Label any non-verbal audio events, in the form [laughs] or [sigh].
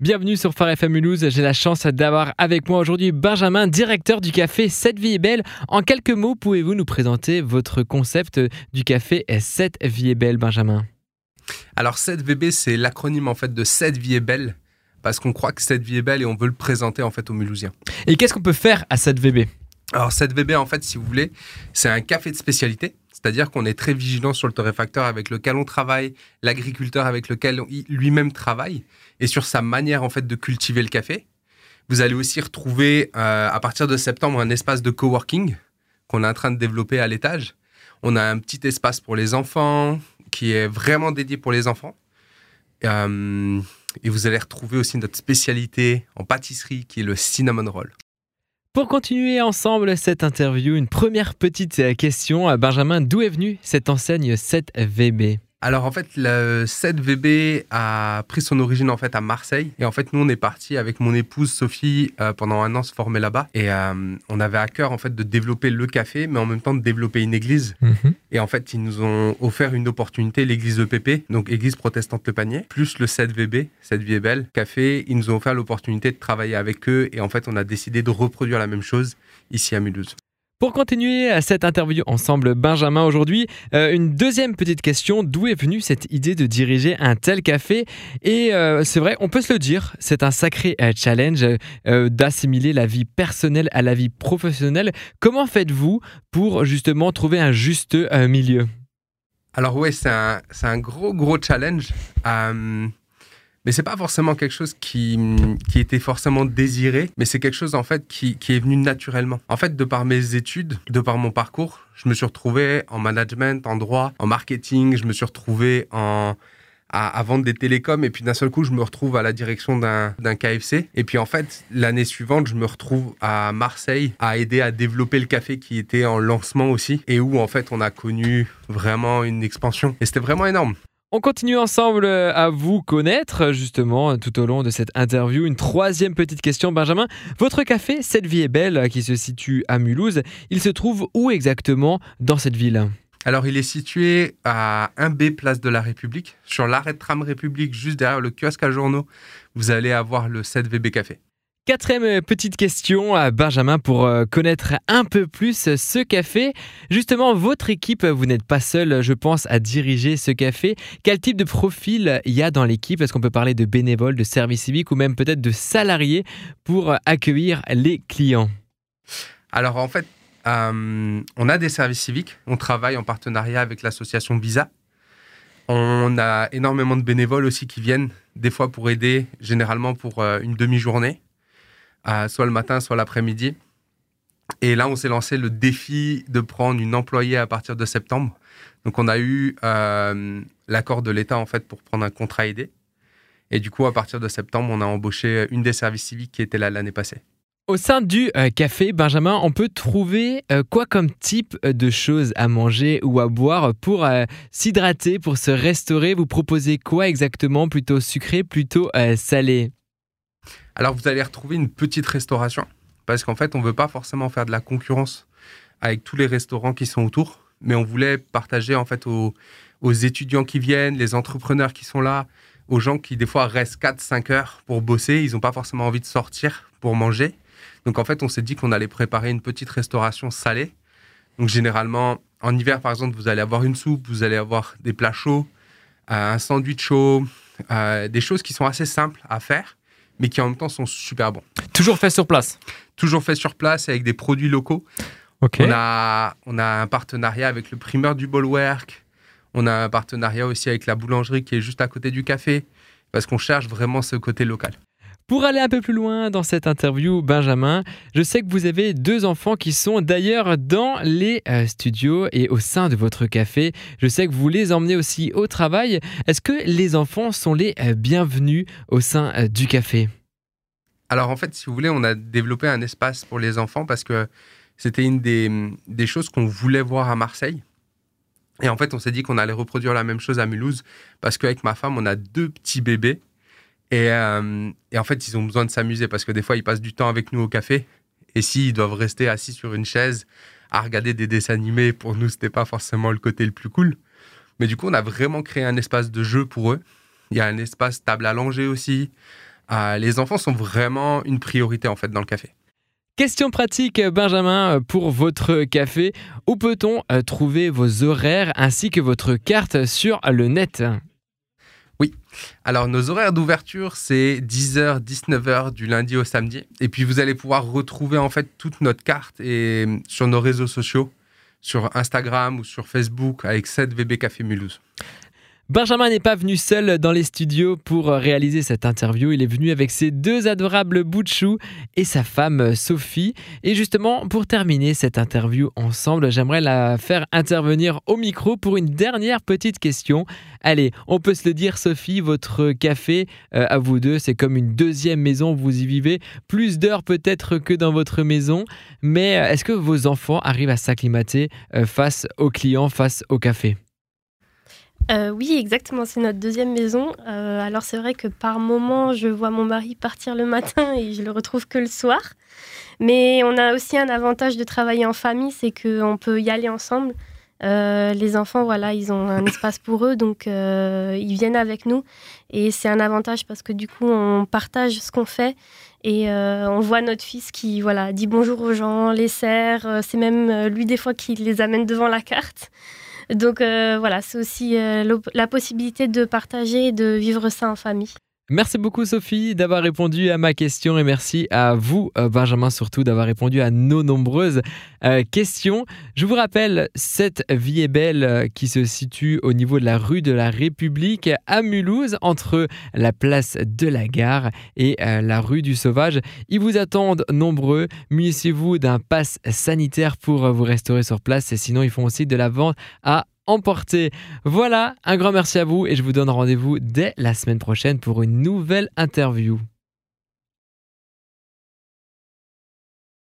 Bienvenue sur Phare FM Mulhouse. J'ai la chance d'avoir avec moi aujourd'hui Benjamin, directeur du café 7 Vie est Belle. En quelques mots, pouvez-vous nous présenter votre concept du café 7 Vie est Belle, Benjamin? Alors 7VB, c'est l'acronyme en fait de 7 Vie est Belle parce qu'on croit que 7 Vie est Belle et on veut le présenter en fait aux Mulhousiens. Et qu'est-ce qu'on peut faire à 7VB Alors 7VB, en fait, si vous voulez, c'est un café de spécialité. C'est-à-dire qu'on est très vigilant sur le torréfacteur avec lequel on travaille, l'agriculteur avec lequel lui-même travaille, et sur sa manière en fait de cultiver le café. Vous allez aussi retrouver euh, à partir de septembre un espace de coworking qu'on est en train de développer à l'étage. On a un petit espace pour les enfants qui est vraiment dédié pour les enfants. Euh, et vous allez retrouver aussi notre spécialité en pâtisserie qui est le cinnamon roll. Pour continuer ensemble cette interview, une première petite question. Benjamin, d'où est venue cette enseigne 7VB alors en fait, le 7VB a pris son origine en fait à Marseille. Et en fait nous on est parti avec mon épouse Sophie euh, pendant un an se former là-bas. Et euh, on avait à cœur en fait de développer le café mais en même temps de développer une église. Mhm. et en fait ils nous ont offert une opportunité l'église EPP donc église protestante Le Panier plus le 7VB 7 Vie est belle café. Ils nous ont offert l'opportunité de travailler avec eux. Et en fait on a décidé de reproduire la même chose ici à Mulhouse. Pour continuer cette interview ensemble, Benjamin, aujourd'hui, euh, une deuxième petite question. D'où est venue cette idée de diriger un tel café? Et euh, c'est vrai, on peut se le dire, c'est un sacré euh, challenge d'assimiler la vie personnelle à la vie professionnelle. Comment faites-vous pour justement trouver un juste milieu? Alors oui, c'est un, gros, gros challenge mais c'est pas forcément quelque chose qui, qui était forcément désiré, mais c'est quelque chose en fait qui, qui, est venu naturellement. En fait, de par mes études, de par mon parcours, je me suis retrouvé en management, en droit, en marketing, je me suis retrouvé en à, vendre des télécoms et puis d'un seul coup je me retrouve à la direction d'un KFC et puis en fait l'année suivante je me retrouve à Marseille à aider à développer le café qui était en lancement aussi et où en fait on a connu vraiment une expansion. Et c'était vraiment énorme on continue ensemble à vous connaître justement tout au long de cette interview. Une troisième petite question, Benjamin. Votre café, Cette vie est belle, qui se situe à Mulhouse, il se trouve où exactement dans cette ville? Alors, il est situé à 1B Place de la République, sur l'arrêt de tram République, juste derrière le kiosque à journaux. Vous allez avoir le 7VB Café. Quatrième euh, petite question à Benjamin pour euh, connaître un peu plus ce café. Justement, votre équipe, vous n'êtes pas seul, je pense, à diriger ce café. Quel type de profil il y a dans l'équipe? Est-ce qu'on peut parler de bénévoles, de services civiques ou même peut-être de salariés pour accueillir les clients? Alors en fait, euh, on a des services civiques. On travaille en partenariat avec l'association Visa. On a énormément de bénévoles aussi qui viennent, des fois pour aider, généralement pour une demi-journée soit le matin, soit l'après-midi. Et là, on s'est lancé le défi de prendre une employée à partir de septembre. Donc, on a eu euh, l'accord de l'État en fait pour prendre un contrat aidé. Et du coup, à partir de septembre, on a embauché une des services civiques qui était là l'année passée. Au sein du euh, café Benjamin, on peut trouver euh, quoi comme type de choses à manger ou à boire pour s'hydrater, pour se restaurer? Vous proposez quoi exactement? Plutôt sucré, plutôt salé? Alors vous allez retrouver une petite restauration parce qu'en fait on veut pas forcément faire de la concurrence avec tous les restaurants qui sont autour, mais on voulait partager en fait aux, étudiants qui viennent, les entrepreneurs qui sont là, aux gens qui des fois restent 4-5 heures pour bosser, ils n'ont pas forcément envie de sortir pour manger. Donc en fait on s'est dit qu'on allait préparer une petite restauration salée. Donc généralement en hiver par exemple vous allez avoir une soupe, vous allez avoir des plats chauds, euh, un sandwich chaud, euh, des choses qui sont assez simples à faire mais qui en même temps sont super bons. Toujours fait sur place Toujours fait sur place avec des produits locaux. On, a, on a un partenariat avec le primeur du Bolwerk. On a un partenariat aussi avec la boulangerie qui est juste à côté du café, parce qu'on cherche vraiment ce côté local. Pour aller un peu plus loin dans cette interview, Benjamin, je sais que vous avez deux enfants qui sont d'ailleurs dans les euh, studios et au sein de votre café. Je sais que vous les emmenez aussi au travail. Est-ce que les enfants sont les euh, bienvenus au sein euh, du café? Alors en fait, si vous voulez, on a développé un espace pour les enfants parce que c'était une des, des choses qu'on voulait voir à Marseille. Et en fait, on s'est dit qu'on allait reproduire la même chose à Mulhouse parce qu'avec ma femme, on a deux petits bébés euh, et, en fait, ils ont besoin de s'amuser parce que des fois, ils passent du temps avec nous au café. Et s'ils doivent rester assis sur une chaise à regarder des dessins animés, pour nous, c'était pas forcément le côté le plus cool. Mais du coup, on a vraiment créé un espace de jeu pour eux. Il y a un espace table à aussi. les enfants sont vraiment une priorité en fait dans le café. Question pratique, Benjamin, pour votre café. Où peut-on trouver vos horaires ainsi que votre carte sur le net? Alors, nos horaires d'ouverture, c'est 10h, 19h du lundi au samedi. Et puis, vous allez pouvoir retrouver en fait toute notre carte et sur nos réseaux sociaux, sur Instagram ou sur Facebook avec 7VB Café Mulhouse. Benjamin n'est pas venu seul dans les studios pour réaliser cette interview. Il est venu avec ses deux adorables bouts et sa femme Sophie. Et justement, pour terminer cette interview ensemble, j'aimerais la faire intervenir au micro pour une dernière petite question. Allez, on peut se le dire, Sophie, votre café euh, à vous deux, c'est comme une deuxième maison. Vous y vivez plus d'heures peut-être que dans votre maison. Mais euh, est-ce que vos enfants arrivent à s'acclimater euh, face aux clients, face au café? Euh, oui, exactement. C'est notre deuxième maison. Euh, alors c'est vrai que par moment, je vois mon mari partir le matin [laughs] et je le retrouve que le soir. Mais on a aussi un avantage de travailler en famille, c'est qu'on peut y aller ensemble. Euh, les enfants, voilà, ils ont un espace pour eux, donc ils viennent avec nous. Et c'est un avantage parce que du coup, on partage ce qu'on fait et on voit notre fils qui, voilà, dit bonjour aux gens, les sert. c'est même lui des fois qui les amène devant la carte. Donc euh, voilà, c'est aussi euh, la possibilité de partager et de vivre ça en famille. Merci beaucoup Sophie d'avoir répondu à ma question et merci à vous euh, Benjamin surtout d'avoir répondu à nos nombreuses questions. Je vous rappelle, cette vie est belle qui se situe au niveau de la rue de la République à Mulhouse entre la place de la gare et la rue du Sauvage. Ils vous attendent nombreux. Munissez-vous d'un pass sanitaire pour vous restaurer sur place et sinon ils font aussi de la vente à emporter. Voilà, un grand merci à vous et je vous donne rendez-vous dès la semaine prochaine pour une nouvelle interview.